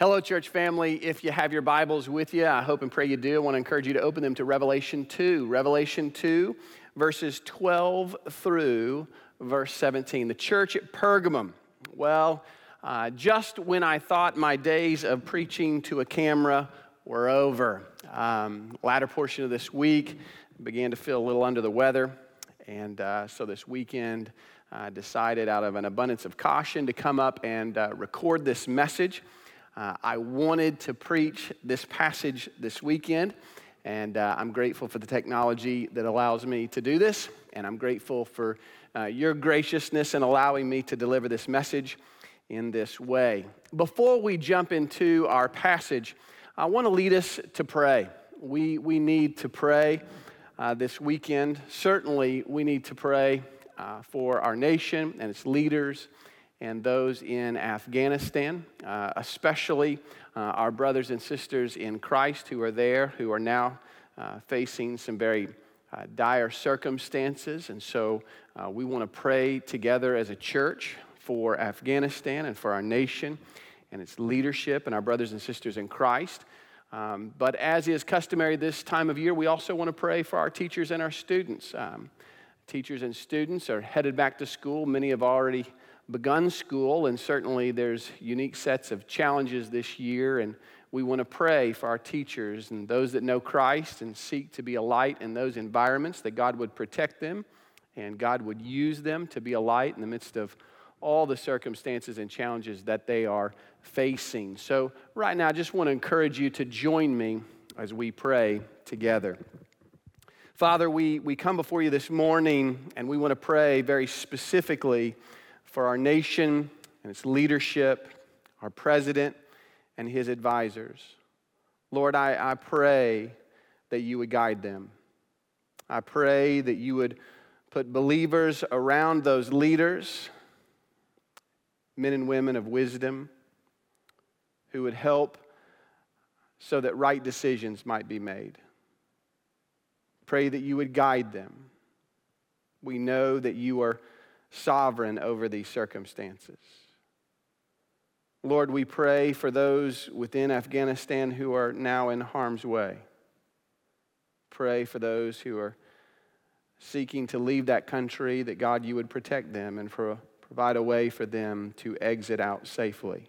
Hello, church family. If you have your Bibles with you, I hope and pray you do. I want to encourage you to open them to Revelation 2. Revelation 2, verses 12 through verse 17. The church at Pergamum. Well, uh, just when I thought my days of preaching to a camera were over, um, latter portion of this week, began to feel a little under the weather. And uh, so this weekend, I decided out of an abundance of caution to come up and uh, record this message. Uh, I wanted to preach this passage this weekend, and uh, I'm grateful for the technology that allows me to do this, and I'm grateful for uh, your graciousness in allowing me to deliver this message in this way. Before we jump into our passage, I want to lead us to pray. We, we need to pray uh, this weekend. Certainly, we need to pray uh, for our nation and its leaders and those in Afghanistan, uh, especially uh, our brothers and sisters in Christ who are there, who are now uh, facing some very uh, dire circumstances. And so uh, we want to pray together as a church for Afghanistan and for our nation and its leadership and our brothers and sisters in Christ. Um, but as is customary this time of year, we also want to pray for our teachers and our students. Um, teachers and students are headed back to school. Many have already begun school, and certainly there's unique sets of challenges this year, and we want to pray for our teachers and those that know Christ and seek to be a light in those environments, that God would protect them and God would use them to be a light in the midst of all the circumstances and challenges that they are facing. So, right now, I just want to encourage you to join me as we pray together. Father, we, we come before you this morning and we want to pray very specifically for our nation and its leadership, our president and his advisors. Lord, I, I pray that you would guide them. I pray that you would put believers around those leaders, men and women of wisdom, who would help so that right decisions might be made. Pray that you would guide them. We know that you are sovereign over these circumstances. Lord, we pray for those within Afghanistan who are now in harm's way. Pray for those who are seeking to leave that country, that God, you would protect them and for, provide a way for them to exit out safely.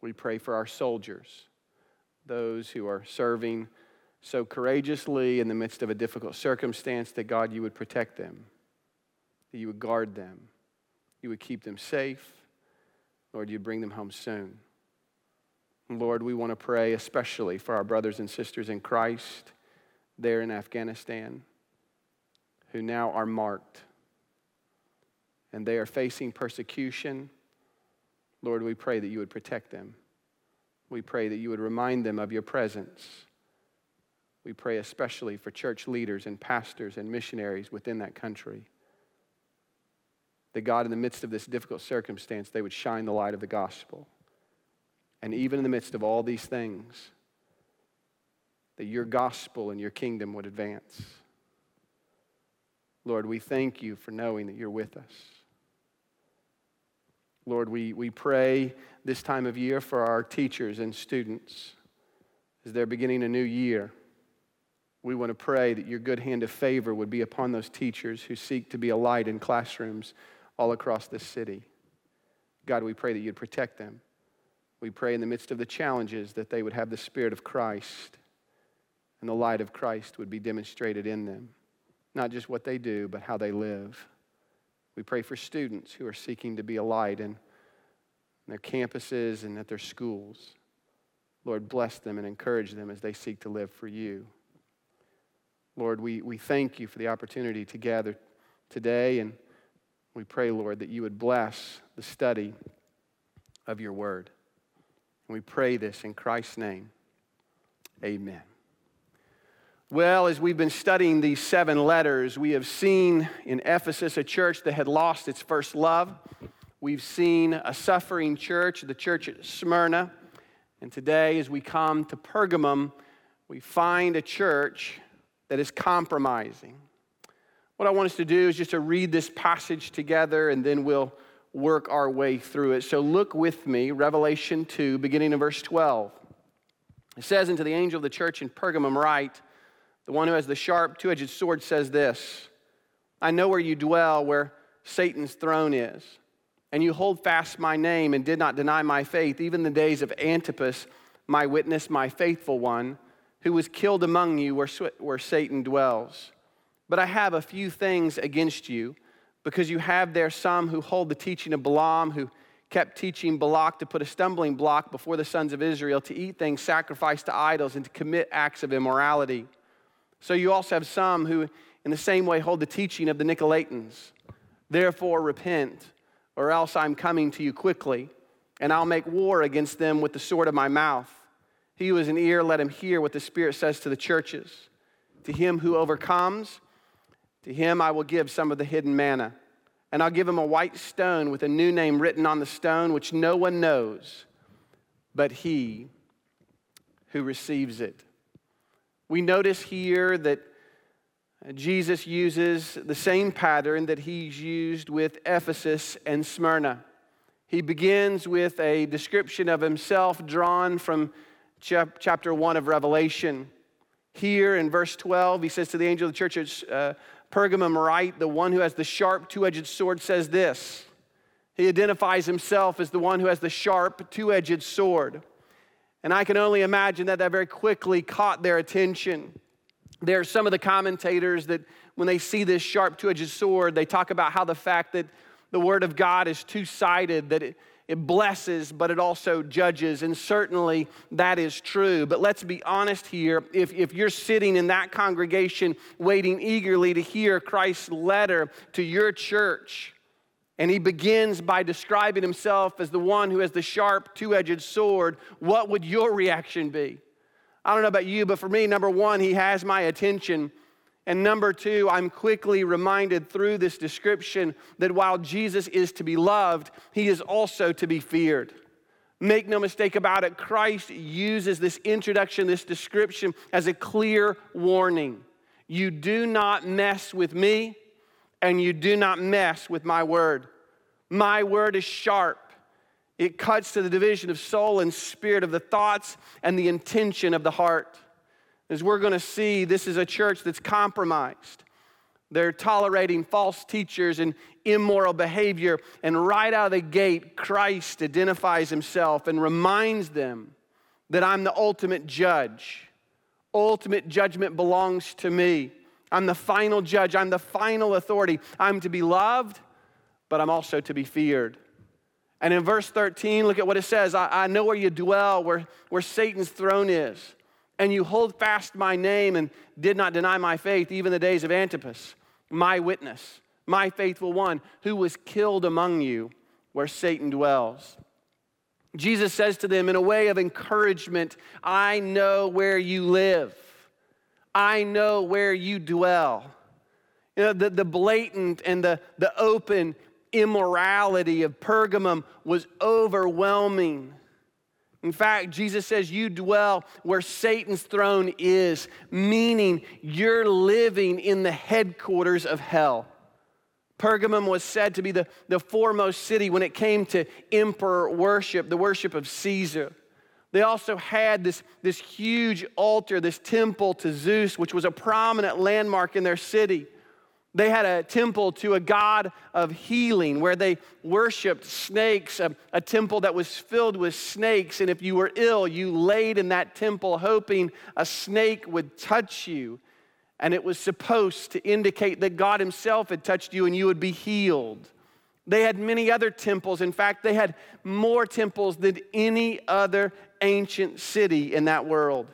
We pray for our soldiers, those who are serving so courageously in the midst of a difficult circumstance, that God, you would protect them that you would guard them, you would keep them safe. Lord, you'd bring them home soon. Lord, we want to pray especially for our brothers and sisters in Christ there in Afghanistan who now are marked and they are facing persecution. Lord, we pray that you would protect them. We pray that you would remind them of your presence. We pray especially for church leaders and pastors and missionaries within that country that God, in the midst of this difficult circumstance, they would shine the light of the gospel. And even in the midst of all these things, that your gospel and your kingdom would advance. Lord, we thank you for knowing that you're with us. Lord, we, we pray this time of year for our teachers and students as they're beginning a new year. We want to pray that your good hand of favor would be upon those teachers who seek to be a light in classrooms all across this city. God, we pray that you'd protect them. We pray in the midst of the challenges that they would have the Spirit of Christ and the light of Christ would be demonstrated in them. Not just what they do, but how they live. We pray for students who are seeking to be a light in their campuses and at their schools. Lord, bless them and encourage them as they seek to live for you. Lord, we, we thank you for the opportunity to gather today and we pray, Lord, that you would bless the study of your word. And we pray this in Christ's name. Amen. Well, as we've been studying these seven letters, we have seen in Ephesus a church that had lost its first love. We've seen a suffering church, the church at Smyrna. And today, as we come to Pergamum, we find a church that is compromising. What I want us to do is just to read this passage together and then we'll, work our way through it. So look with me, Revelation 2, beginning in verse 12. It says, Unto the angel of the church in Pergamum, write, the one who has the sharp, two edged sword says this I know where you dwell, where Satan's throne is, and you hold fast my name and did not deny my faith, even the days of Antipas, my witness, my faithful one, who was killed among you where, where Satan dwells. But I have a few things against you, because you have there some who hold the teaching of Balaam, who kept teaching Balak to put a stumbling block before the sons of Israel, to eat things sacrificed to idols, and to commit acts of immorality. So you also have some who, in the same way, hold the teaching of the Nicolaitans. Therefore, repent, or else I'm coming to you quickly, and I'll make war against them with the sword of my mouth. He who has an ear, let him hear what the Spirit says to the churches. To him who overcomes, to him I will give some of the hidden manna. And I'll give him a white stone with a new name written on the stone, which no one knows but he who receives it. We notice here that Jesus uses the same pattern that he's used with Ephesus and Smyrna. He begins with a description of himself drawn from chapter 1 of Revelation. Here in verse 12, he says to the angel of the church uh, Pergamum, Write, the one who has the sharp two edged sword says this. He identifies himself as the one who has the sharp two edged sword. And I can only imagine that that very quickly caught their attention. There are some of the commentators that, when they see this sharp two edged sword, they talk about how the fact that the Word of God is two sided, that it, it blesses, but it also judges. And certainly that is true. But let's be honest here. If, if you're sitting in that congregation waiting eagerly to hear Christ's letter to your church, and he begins by describing himself as the one who has the sharp, two edged sword. What would your reaction be? I don't know about you, but for me, number one, he has my attention. And number two, I'm quickly reminded through this description that while Jesus is to be loved, he is also to be feared. Make no mistake about it, Christ uses this introduction, this description, as a clear warning. You do not mess with me, and you do not mess with my word. My word is sharp. It cuts to the division of soul and spirit, of the thoughts and the intention of the heart. As we're going to see, this is a church that's compromised. They're tolerating false teachers and immoral behavior. And right out of the gate, Christ identifies himself and reminds them that I'm the ultimate judge. Ultimate judgment belongs to me. I'm the final judge. I'm the final authority. I'm to be loved but I'm also to be feared. And in verse 13, look at what it says I, I know where you dwell, where, where Satan's throne is. And you hold fast my name and did not deny my faith, even the days of Antipas, my witness, my faithful one, who was killed among you where Satan dwells. Jesus says to them in a way of encouragement I know where you live, I know where you dwell. You know, the, the blatant and the, the open immorality of Pergamum was overwhelming. In fact, Jesus says, You dwell where Satan's throne is, meaning you're living in the headquarters of hell. Pergamum was said to be the, the foremost city when it came to emperor worship, the worship of Caesar. They also had this, this huge altar, this temple to Zeus, which was a prominent landmark in their city. They had a temple to a god of healing where they worshiped snakes, a, a, temple that was filled with snakes. And if you were ill, you laid in that temple hoping a snake would touch you. And it was supposed to indicate that God Himself had touched you and you would be healed. They had many other temples. In fact, they had more temples than any other ancient city in that world.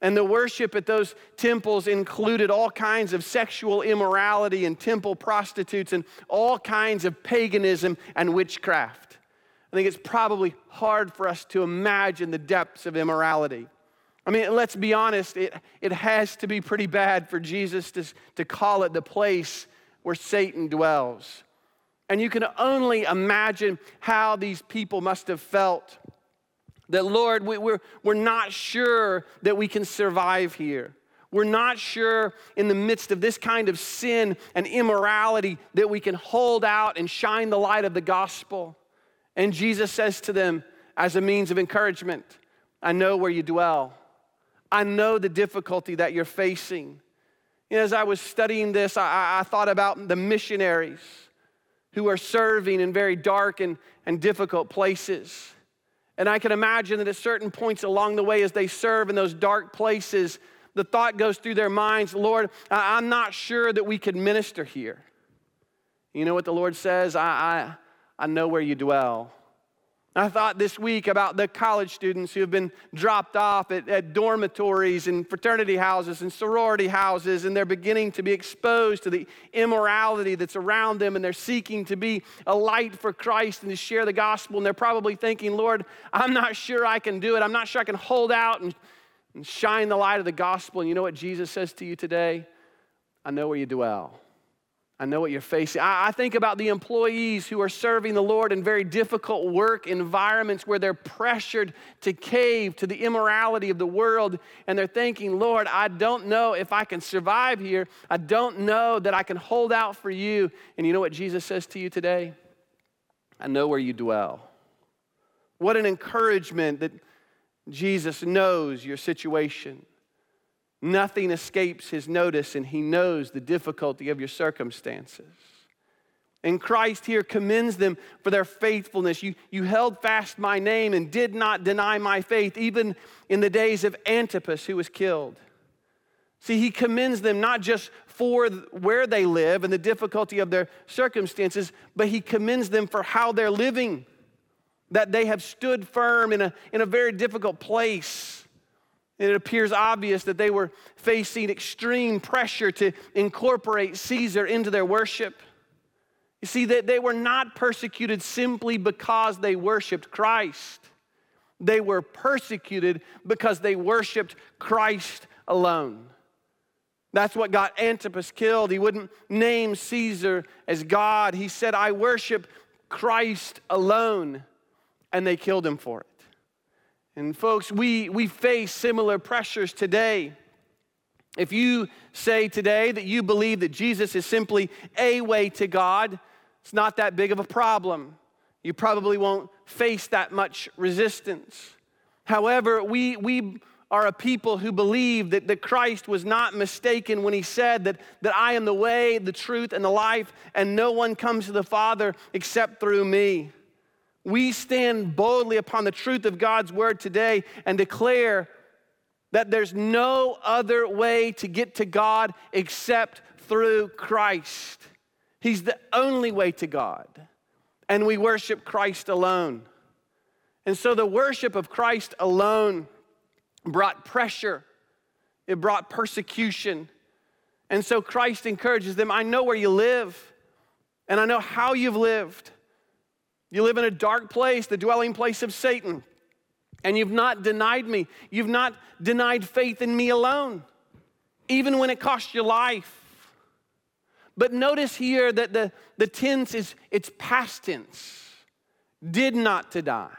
And the worship at those temples included all kinds of sexual immorality and temple prostitutes and all kinds of paganism and witchcraft. I think it's probably hard for us to imagine the depths of immorality. I mean, let's be honest, it, it has to be pretty bad for Jesus to, to call it the place where Satan dwells. And you can only imagine how these people must have felt that, Lord, we, we're, we're not sure that we can survive here. We're not sure in the midst of this kind of sin and immorality that we can hold out and shine the light of the gospel. And Jesus says to them, as a means of encouragement, I know where you dwell. I know the difficulty that you're facing. Know, as I was studying this, I, I thought about the missionaries who are serving in very dark and, and difficult places. And I can imagine that at certain points along the way, as they serve in those dark places, the thought goes through their minds Lord, I'm not sure that we could minister here. You know what the Lord says? I, I, I know where you dwell. I thought this week about the college students who have been dropped off at, at, dormitories and fraternity houses and sorority houses, and they're beginning to be exposed to the immorality that's around them, and they're seeking to be a light for Christ and to share the gospel. And they're probably thinking, Lord, I'm not sure I can do it. I'm not sure I can hold out and, and shine the light of the gospel. And you know what Jesus says to you today? I know where you dwell. I know what you're facing. I, think about the employees who are serving the Lord in very difficult work environments where they're pressured to cave to the immorality of the world. And they're thinking, Lord, I don't know if I can survive here. I don't know that I can hold out for you. And you know what Jesus says to you today? I know where you dwell. What an encouragement that Jesus knows your situation. Nothing escapes his notice, and he knows the difficulty of your circumstances. And Christ here commends them for their faithfulness. You, you held fast my name and did not deny my faith, even in the days of Antipas, who was killed. See, he commends them not just for where they live and the difficulty of their circumstances, but he commends them for how they're living, that they have stood firm in a, in a very difficult place it appears obvious that they were facing extreme pressure to incorporate Caesar into their worship. You see, that they were not persecuted simply because they worshiped Christ. They were persecuted because they worshiped Christ alone. That's what got Antipas killed. He wouldn't name Caesar as God. He said, I worship Christ alone. And they killed him for it. And folks, we, we face similar pressures today. If you say today that you believe that Jesus is simply a way to God, it's not that big of a problem. You probably won't face that much resistance. However, we, we are a people who believe that, that Christ was not mistaken when he said that, that I am the way, the truth, and the life, and no one comes to the Father except through me we stand boldly upon the truth of God's word today and declare that there's no other way to get to God except through Christ. He's the only way to God. And we worship Christ alone. And so the worship of Christ alone brought pressure, it brought persecution. And so Christ encourages them I know where you live, and I know how you've lived. You live in a dark place, the dwelling place of Satan, and you've not denied me. You've not denied faith in me alone, even when it cost you life. But notice here that the, the tense is it's past tense. Did not to die,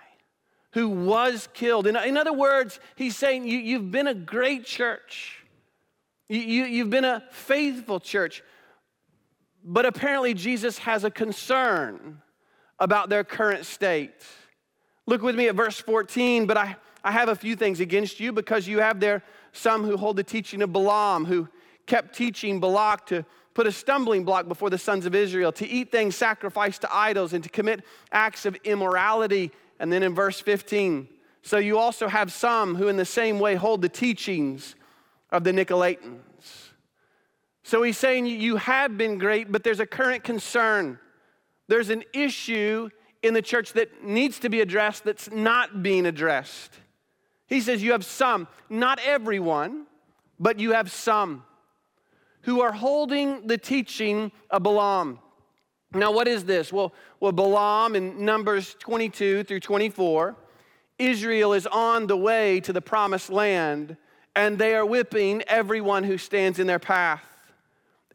who was killed. In, in other words, he's saying you, you've been a great church. You, you, you've been a faithful church. But apparently, Jesus has a concern about their current state. Look with me at verse 14. But I, I have a few things against you because you have there some who hold the teaching of Balaam, who kept teaching Balak to put a stumbling block before the sons of Israel, to eat things sacrificed to idols, and to commit acts of immorality. And then in verse 15, so you also have some who in the same way hold the teachings of the Nicolaitans. So he's saying you have been great, but there's a current concern there's an issue in the church that needs to be addressed that's not being addressed. He says, You have some, not everyone, but you have some who are holding the teaching of Balaam. Now, what is this? Well, well, Balaam in Numbers 22 through 24, Israel is on the way to the promised land, and they are whipping everyone who stands in their path.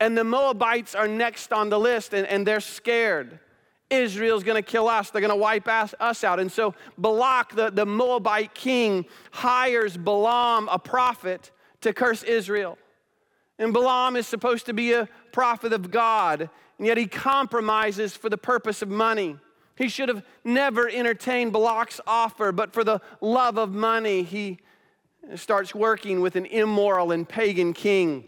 And the Moabites are next on the list, and, and they're scared. Israel's going to kill us. They're going to wipe us, out. And so Balak, the, the Moabite king, hires Balaam, a prophet, to curse Israel. And Balaam is supposed to be a prophet of God, and yet he compromises for the purpose of money. He should have never entertained Balak's offer, but for the love of money, he starts working with an immoral and pagan king.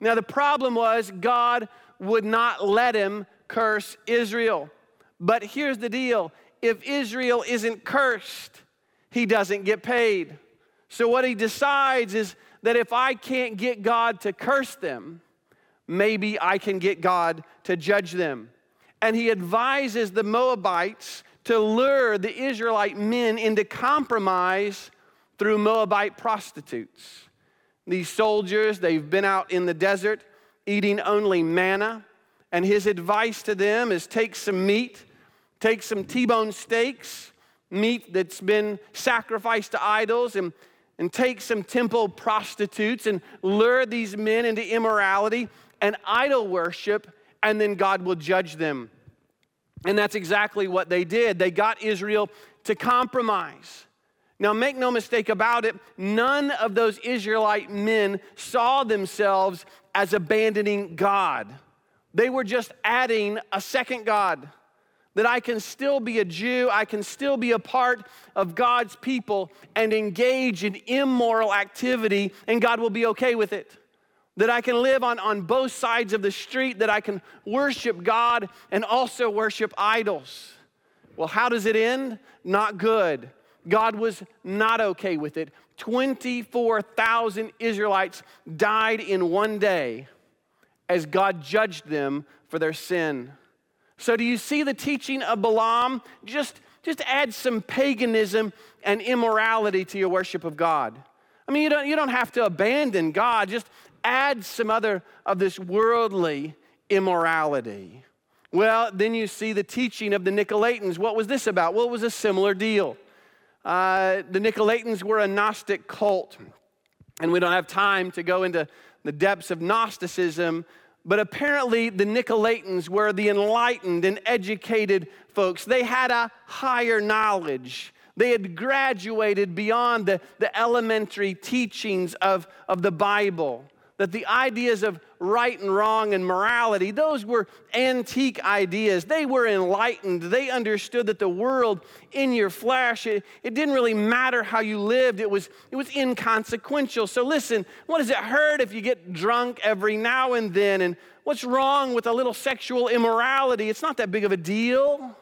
Now, the problem was God would not let him curse Israel. But here's the deal if Israel isn't cursed, he doesn't get paid. So, what he decides is that if I can't get God to curse them, maybe I can get God to judge them. And he advises the Moabites to lure the Israelite men into compromise through Moabite prostitutes. These soldiers, they've been out in the desert eating only manna, and his advice to them is take some meat, take some T bone steaks, meat that's been sacrificed to idols, and, and take some temple prostitutes and lure these men into immorality and idol worship, and then God will judge them. And that's exactly what they did. They got Israel to compromise. Now, make no mistake about it, none of those Israelite men saw themselves as abandoning God. They were just adding a second God. That I can still be a Jew, I can still be a part of God's people and engage in immoral activity, and God will be okay with it. That I can live on, on both sides of the street, that I can worship God and also worship idols. Well, how does it end? Not good. God was not okay with it. 24,000 Israelites died in one day as God judged them for their sin. So, do you see the teaching of Balaam? Just, just add some paganism and immorality to your worship of God. I mean, you don't, you don't have to abandon God, just add some other of this worldly immorality. Well, then you see the teaching of the Nicolaitans. What was this about? Well, it was a similar deal. Uh, the Nicolaitans were a Gnostic cult, and we don't have time to go into the depths of Gnosticism, but apparently the Nicolaitans were the enlightened and educated folks. They had a higher knowledge. They had graduated beyond the, the elementary teachings of, of the Bible that the ideas of right and wrong and morality, those were antique ideas. They were enlightened. They understood that the world in your flesh, it, it, didn't really matter how you lived, it was, it was inconsequential. So, listen, what does it hurt if you get drunk every now and then? And what's wrong with a little sexual immorality? It's not that big of a deal.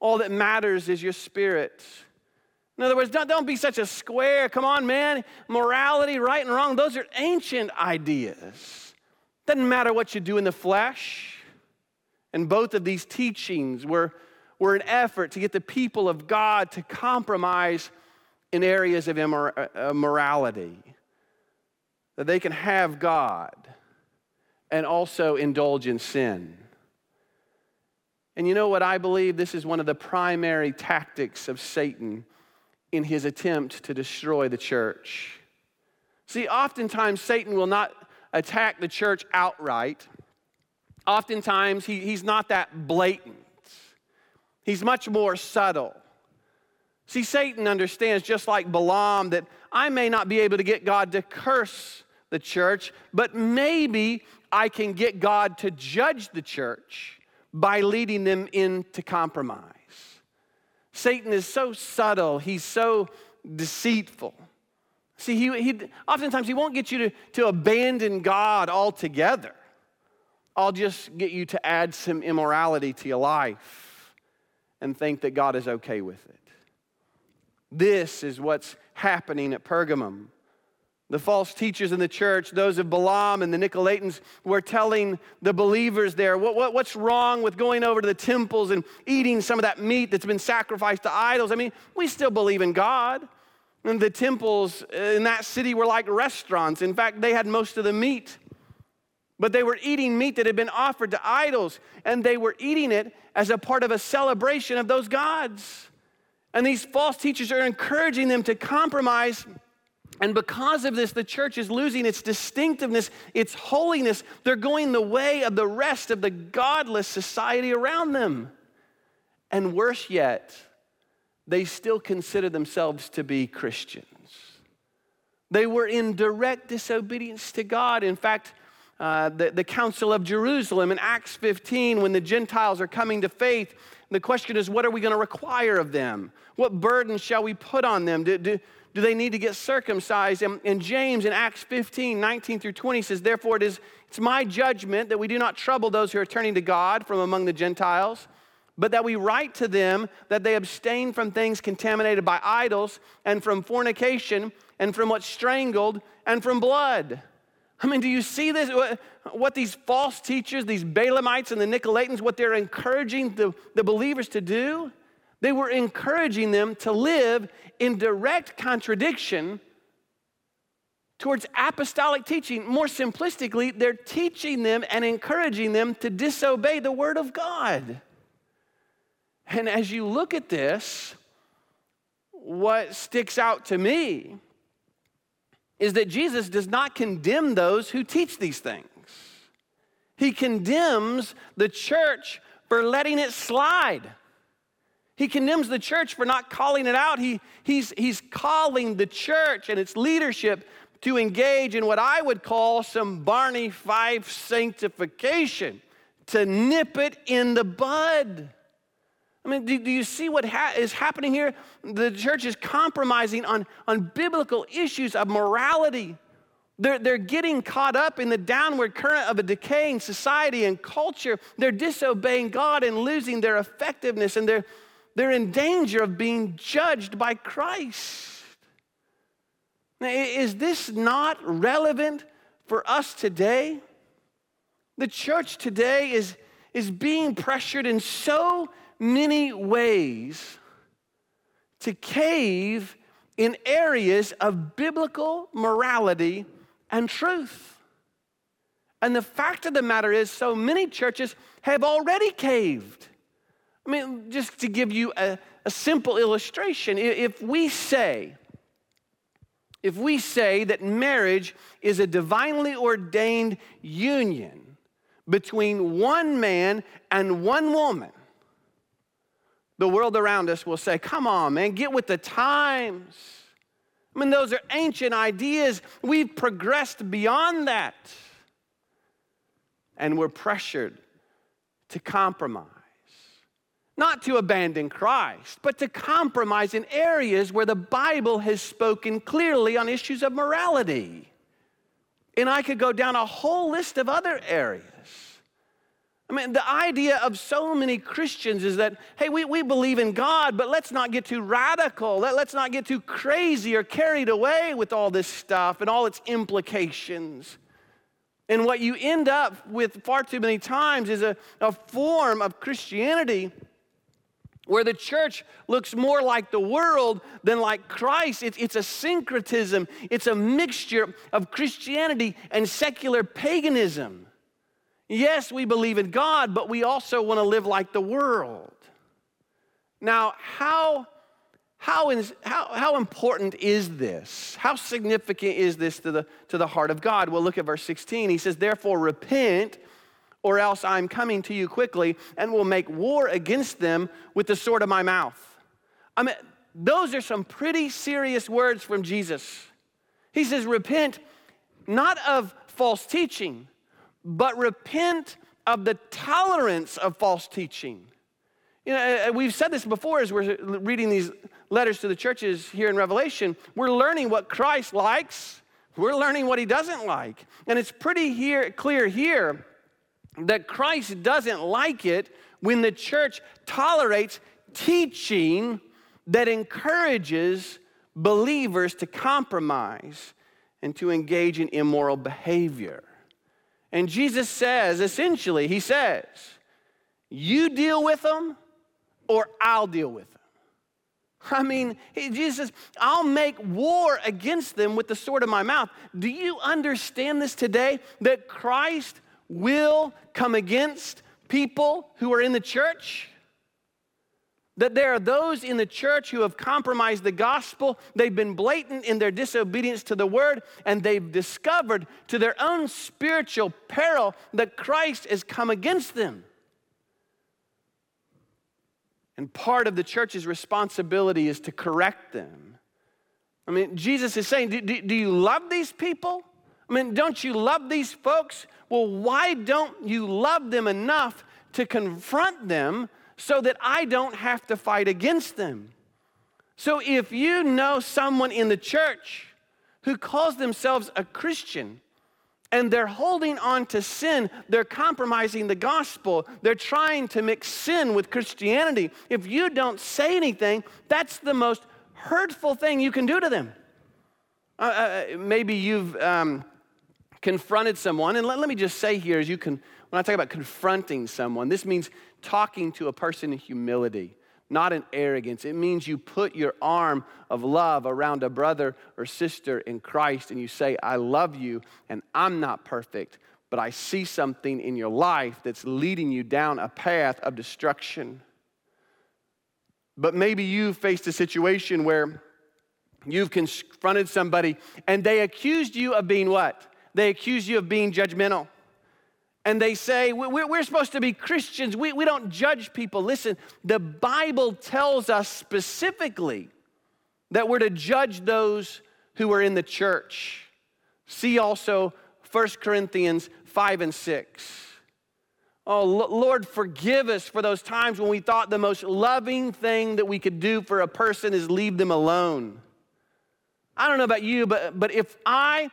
All that matters is your spirit. In other words, don't, don't be such a square. Come on, man. Morality, right and wrong, those are ancient ideas. Doesn't matter what you do in the flesh. And both of these teachings were, were an effort to get the people of God to compromise in areas of. Uh, that they can have God and also indulge in sin. And you know what I believe? This is one of the primary tactics of Satan in his attempt to destroy the church. See, oftentimes Satan will not attack the church outright. Oftentimes he, he's not that blatant, he's much more subtle. See, Satan understands, just like Balaam, that I may not be able to get God to curse the church, but maybe I can get God to judge the church by leading them into compromise. Satan is so subtle, he's so deceitful. See, he, he, oftentimes he won't get you to, to abandon God altogether. I'll just get you to add some immorality to your life and think that God is okay with it. This is what's happening at Pergamum. The false teachers in the church, those of Balaam and the Nicolaitans, were telling the believers there what, what, what's wrong with going over to the temples and eating some of that meat that's been sacrificed to idols. I mean, we still believe in God. And the temples in that city were like restaurants. In fact, they had most of the meat. But they were eating meat that had been offered to idols, and they were eating it as a part of a celebration of those gods. And these false teachers are encouraging them to compromise and because of this, the church is losing its distinctiveness, its holiness. They're going the way of the rest of the godless society around them. And worse yet, they still consider themselves to be Christians. They were in direct disobedience to God. In fact, uh, the, the Council of Jerusalem in Acts 15, when the Gentiles are coming to faith, the question is, what are we going to require of them? What burden shall we put on them? Do, do, do they need to get circumcised? And, and, James in Acts 15, 19 through 20 says, Therefore, it is it's my judgment that we do not trouble those who are turning to God from among the Gentiles, but that we write to them that they abstain from things contaminated by idols, and from fornication, and from what's strangled, and from blood. I mean, do you see this? What these false teachers, these Balaamites and the Nicolaitans, what they're encouraging the, the believers to do? They were encouraging them to live in direct contradiction towards apostolic teaching. More simplistically, they're teaching them and encouraging them to disobey the Word of God. And as you look at this, what sticks out to me is that Jesus does not condemn those who teach these things. He condemns the church for letting it slide. He condemns the church for not calling it out. He, he's, he's calling the church and its leadership to engage in what I would call some Barney Fife sanctification, to nip it in the bud. I mean, do, do you see what ha- is happening here? The church is compromising on, on biblical issues of morality. They're, they're getting caught up in the downward current of a decaying society and culture. They're disobeying God and losing their effectiveness, and they're, they're in danger of being judged by Christ. Now, is this not relevant for us today? The church today is, is being pressured in so many ways to cave in areas of biblical morality and truth. And the fact of the matter is, so many churches have already caved. I mean, just to give you a, a simple illustration, if we say, if we say that marriage is a divinely ordained union between one man and one woman, the world around us will say, Come on, man, get with the times. I mean, those are ancient ideas. We've progressed beyond that. And we're pressured to compromise. Not to abandon Christ, but to compromise in areas where the Bible has spoken clearly on issues of morality. And I could go down a whole list of other areas. I mean, the idea of so many Christians is that, hey, we, we believe in God, but let's not get too radical. Let, let's not get too crazy or carried away with all this stuff and all its implications. And what you end up with far too many times is a, a form of Christianity where the church looks more like the world than like Christ. It's, it's a syncretism, it's a mixture of Christianity and secular paganism. Yes, we believe in God, but we also want to live like the world. Now, how, how, is, how, how important is this? How significant is this to the, to the heart of God? Well, look at verse 16. He says, Therefore, repent, or else I'm coming to you quickly and will make war against them with the sword of my mouth. I mean, those are some pretty serious words from Jesus. He says, Repent not of false teaching but repent of the tolerance of false teaching. You know, uh, uh, we've said this before as we're reading these letters to the churches here in Revelation. We're learning what Christ likes, we're learning what he doesn't like. And it's pretty here, clear here that Christ doesn't like it when the church tolerates teaching that encourages believers to compromise and to engage in immoral behavior. And Jesus says, essentially, He says, you deal with them or I'll deal with them. I mean, Jesus I'll make war against them with the sword of my mouth. Do you understand this today? That Christ will come against people who are in the church? That there are those in the church who have compromised the gospel. They've been blatant in their disobedience to the word, and they've discovered to their own spiritual peril that Christ has come against them. And part of the church's responsibility is to correct them, I mean, Jesus is saying, do, do, do, you love these people? I mean, don't you love these folks? Well, why don't you love them enough to confront them so that I don't have to fight against them? So if you know someone in the church who calls themselves a Christian, and they're holding on to sin. They're compromising the gospel. They're trying to mix sin with Christianity. If you don't say anything, that's the most hurtful thing you can do to them. Uh, uh, maybe you've um, confronted someone, and let, let me just say here, as you can, when I talk about confronting someone, this means talking to a person in humility not in arrogance. It means you put your arm of love around a brother or sister in Christ and you say, I love you and I'm not perfect, but I see something in your life that's leading you down a path of destruction. But maybe you faced a situation where you've confronted somebody and they accused you of being what? They accused you of being judgmental and they say, we're, supposed to be Christians. We, don't judge people. Listen, the Bible tells us specifically that we're to judge those who are in the church. See also 1 Corinthians 5 and 6. Oh, Lord, forgive us for those times when we thought the most loving thing that we could do for a person is leave them alone. I don't know about you, but, but if I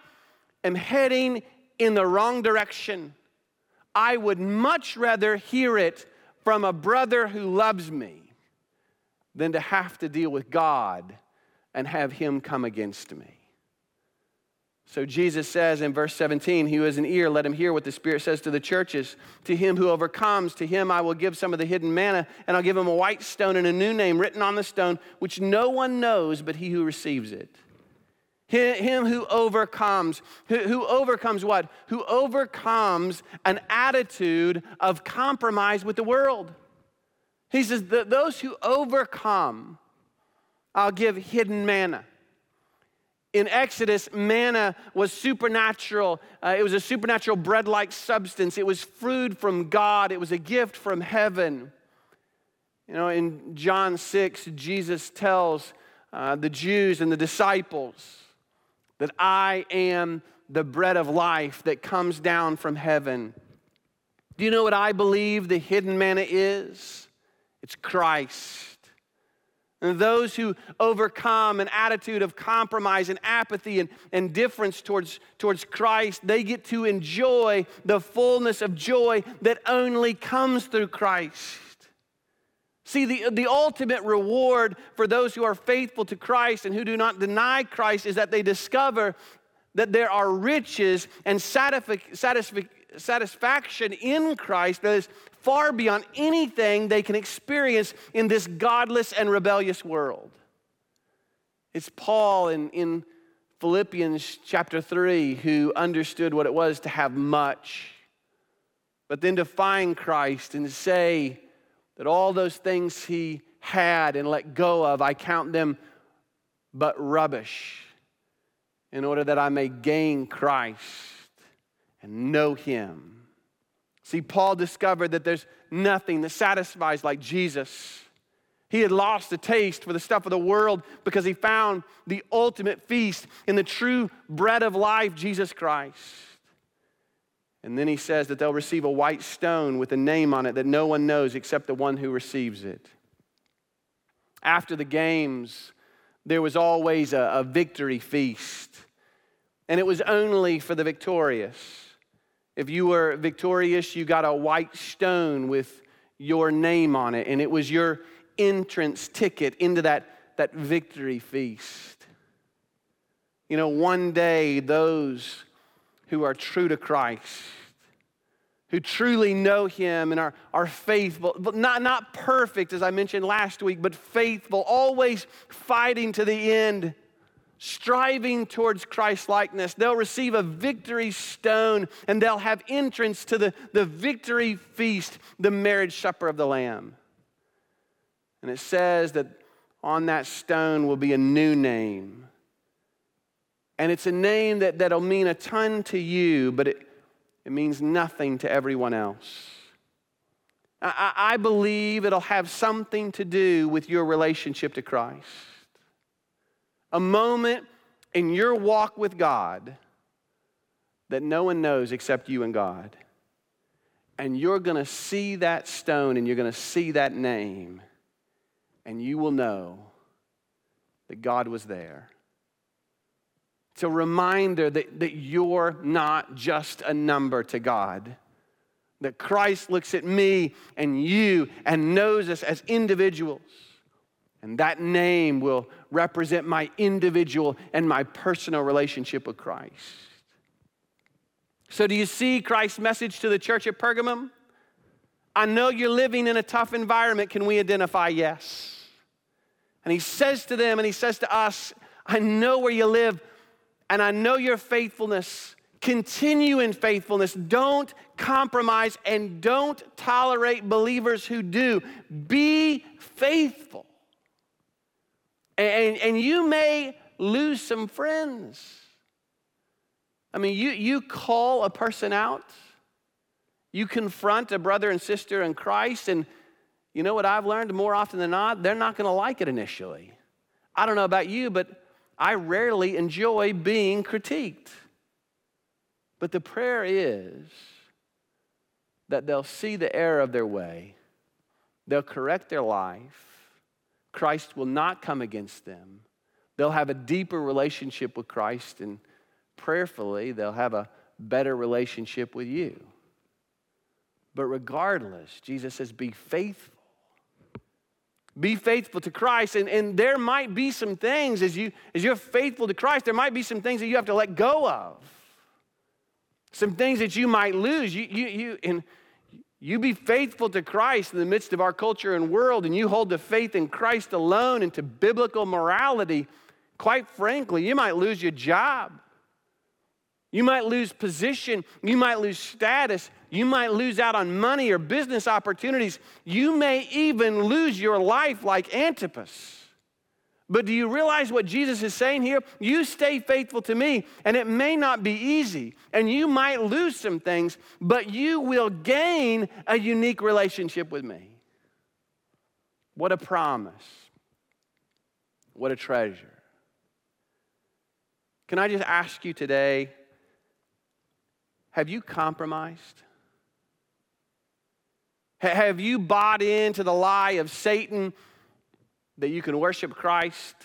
am heading in the wrong direction, I would much rather hear it from a brother who loves me than to have to deal with God and have him come against me. So Jesus says in verse 17, He who has an ear, let him hear what the Spirit says to the churches. To him who overcomes, to him I will give some of the hidden manna, and I'll give him a white stone and a new name written on the stone, which no one knows but he who receives it. Him who overcomes. Who, overcomes what? Who overcomes an attitude of compromise with the world. He says that those who overcome, I'll give hidden manna. In Exodus, manna was supernatural. Uh, it was a supernatural bread like substance. It was food from God, it was a gift from heaven. You know, in John 6, Jesus tells uh, the Jews and the disciples, that I am the bread of life that comes down from heaven. Do you know what I believe the hidden manna is? It's Christ. And those who overcome an attitude of compromise and apathy and indifference towards, towards Christ, they get to enjoy the fullness of joy that only comes through Christ. See, the, the ultimate reward for those who are faithful to Christ and who do not deny Christ is that they discover that there are riches and satisfaction in Christ that is far beyond anything they can experience in this godless and rebellious world. It's Paul in, in Philippians chapter 3 who understood what it was to have much, but then to find Christ and say, that all those things he had and let go of, I count them but rubbish in order that I may gain Christ and know him. See, Paul discovered that there's nothing that satisfies like Jesus. He had lost the taste for the stuff of the world because he found the ultimate feast in the true bread of life, Jesus Christ. And then he says that they'll receive a white stone with a name on it that no one knows except the one who receives it. After the games, there was always a, a victory feast, and it was only for the victorious. If you were victorious, you got a white stone with your name on it, and it was your entrance ticket into that, that victory feast. You know, one day, those who are true to Christ, who truly know Him and are, are faithful, but not, not perfect, as I mentioned last week, but faithful, always fighting to the end, striving towards Christ likeness. They'll receive a victory stone and they'll have entrance to the, the victory feast, the marriage supper of the Lamb. And it says that on that stone will be a new name and it's a name that, that'll mean a ton to you, but it, it means nothing to everyone else. I, I believe it'll have something to do with your relationship to Christ. a moment in your walk with God that no one knows except you and God. And you're going to see that stone and you're going to see that name, and you will know that God was there. It's a reminder that, that you're not just a number to God. That Christ looks at me and you and knows us as individuals. And that name will represent my individual and my personal relationship with Christ. So, do you see Christ's message to the church at Pergamum? I know you're living in a tough environment. Can we identify? Yes. And he says to them, and he says to us, I know where you live, and I know your faithfulness. Continue in faithfulness. Don't compromise and don't tolerate believers who do. Be faithful. And, and you may lose some friends. I mean, you, you call a person out, you confront a brother and sister in Christ, and you know what I've learned more often than not? They're not going to like it initially. I don't know about you, but I rarely enjoy being critiqued. But the prayer is that they'll see the error of their way, they'll correct their life, Christ will not come against them. They'll have a deeper relationship with Christ, and prayerfully, they'll have a better relationship with you. But regardless, Jesus says, be faithful. Be faithful to Christ. And, and there might be some things as, you, as you're faithful to Christ, there might be some things that you have to let go of. Some things that you might lose. You, you, you, and you be faithful to Christ in the midst of our culture and world, and you hold the faith in Christ alone and to biblical morality, quite frankly, you might lose your job. You might lose position. You might lose status. You might lose out on money or business opportunities. You may even lose your life like Antipas. But do you realize what Jesus is saying here? You stay faithful to me, and it may not be easy, and you might lose some things, but you will gain a unique relationship with me. What a promise. What a treasure. Can I just ask you today have you compromised? Have you bought into the lie of Satan? that you can worship Christ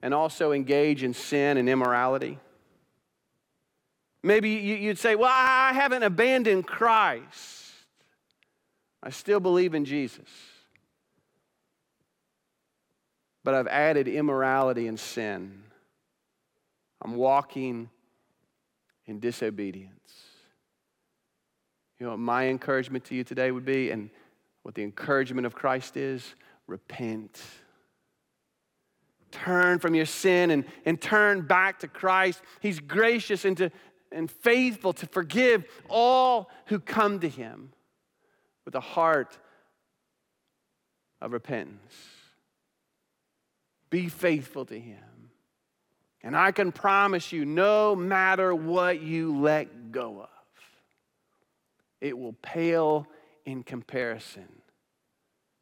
and also engage in sin and immorality? Maybe you'd say, Well, I haven't abandoned Christ. I still believe in Jesus. But I've added immorality and sin. I'm walking in disobedience. You know what my encouragement to you today would be, and what the encouragement of Christ is? repent. Turn from your sin and, and turn back to Christ. He's gracious and, to, and faithful to forgive all who come to Him with a heart of repentance. Be faithful to Him. And I can promise you, no matter what you let go of, it will pale in comparison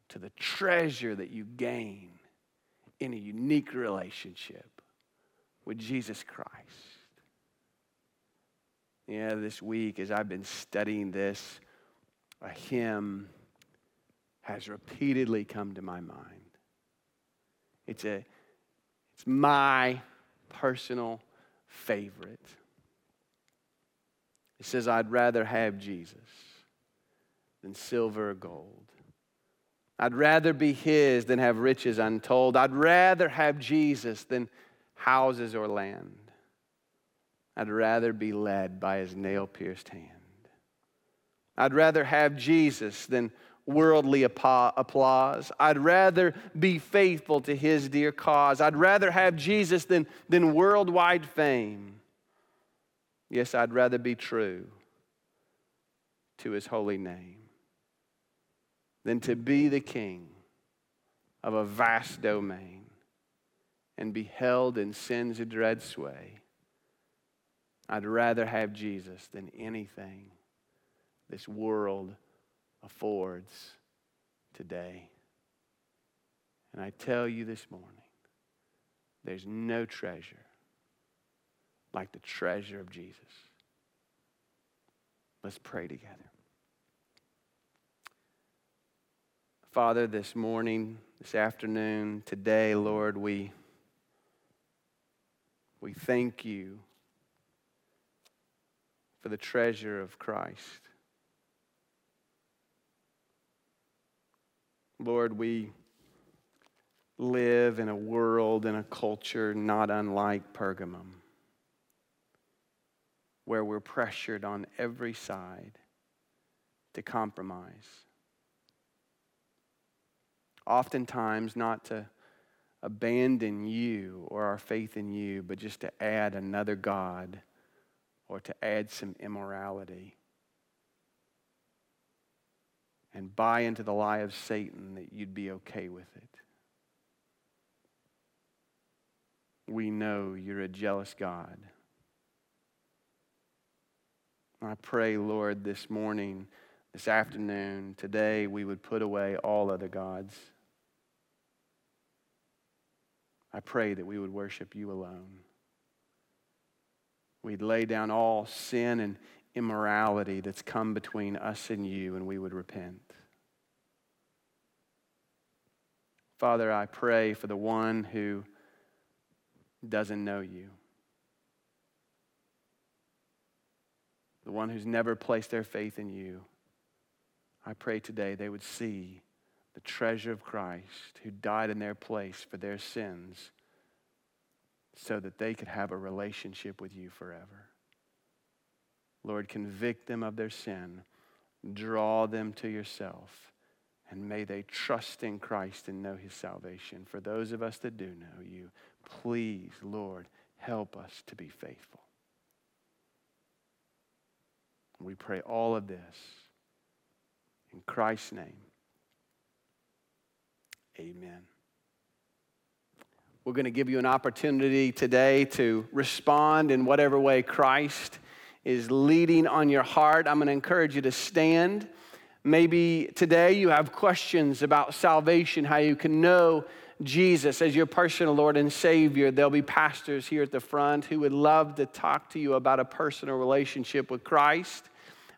to the treasure that you gain in a unique relationship with Jesus Christ. Yeah, this week as I've been studying this, a hymn has repeatedly come to my mind. It's a it's my personal favorite. Says, I'd rather have Jesus than silver or gold. I'd rather be His than have riches untold. I'd rather have Jesus than houses or land. I'd rather be led by His nail pierced hand. I'd rather have Jesus than worldly applause. I'd rather be faithful to His dear cause. I'd rather have Jesus than, than worldwide fame. Yes, I'd rather be true to His holy name than to be the king of a vast domain and be held in sin's dread sway. I'd rather have Jesus than anything this world affords today. And I tell you this morning, There's no treasure like the treasure of Jesus. Let's pray together. Father, this morning, this afternoon, today, Lord, we, we thank you for the treasure of Christ. Lord, we live in a world and a culture not unlike Pergamum, where we're pressured on every side to compromise. Oftentimes, not to abandon you or our faith in you, but just to add another God or to add some immorality and buy into the lie of Satan that you'd be okay with it. we know you're a jealous God. I pray, Lord, this morning, this afternoon, today, we would put away all other gods. I pray that we would worship you alone. We'd lay down all sin and immorality that's come between us and you, and we would repent. Father, I pray for the one who doesn't know you. The one who's never placed their faith in you. I pray today they would see the treasure of Christ who died in their place for their sins so that they could have a relationship with you forever. Lord, convict them of their sin, draw them to yourself, and may they trust in Christ and know his salvation. For those of us that do know you, Please, Lord, help us to be faithful. We pray all of this in Christ's name. Amen. We're going to give you an opportunity today to respond in whatever way Christ is leading on your heart. I'm going to encourage you to stand. Maybe today you have questions about salvation, how you can know Jesus as your personal Lord and Savior, there'll be pastors here at the front who would love to talk to you about a personal relationship with Christ.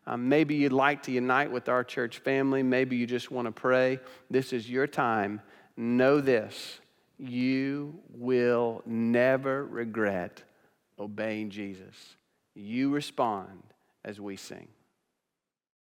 Um, maybe you'd like to unite with our church family. Maybe you just want to pray. This is your time. Know this you will never regret obeying Jesus. You respond as we sing.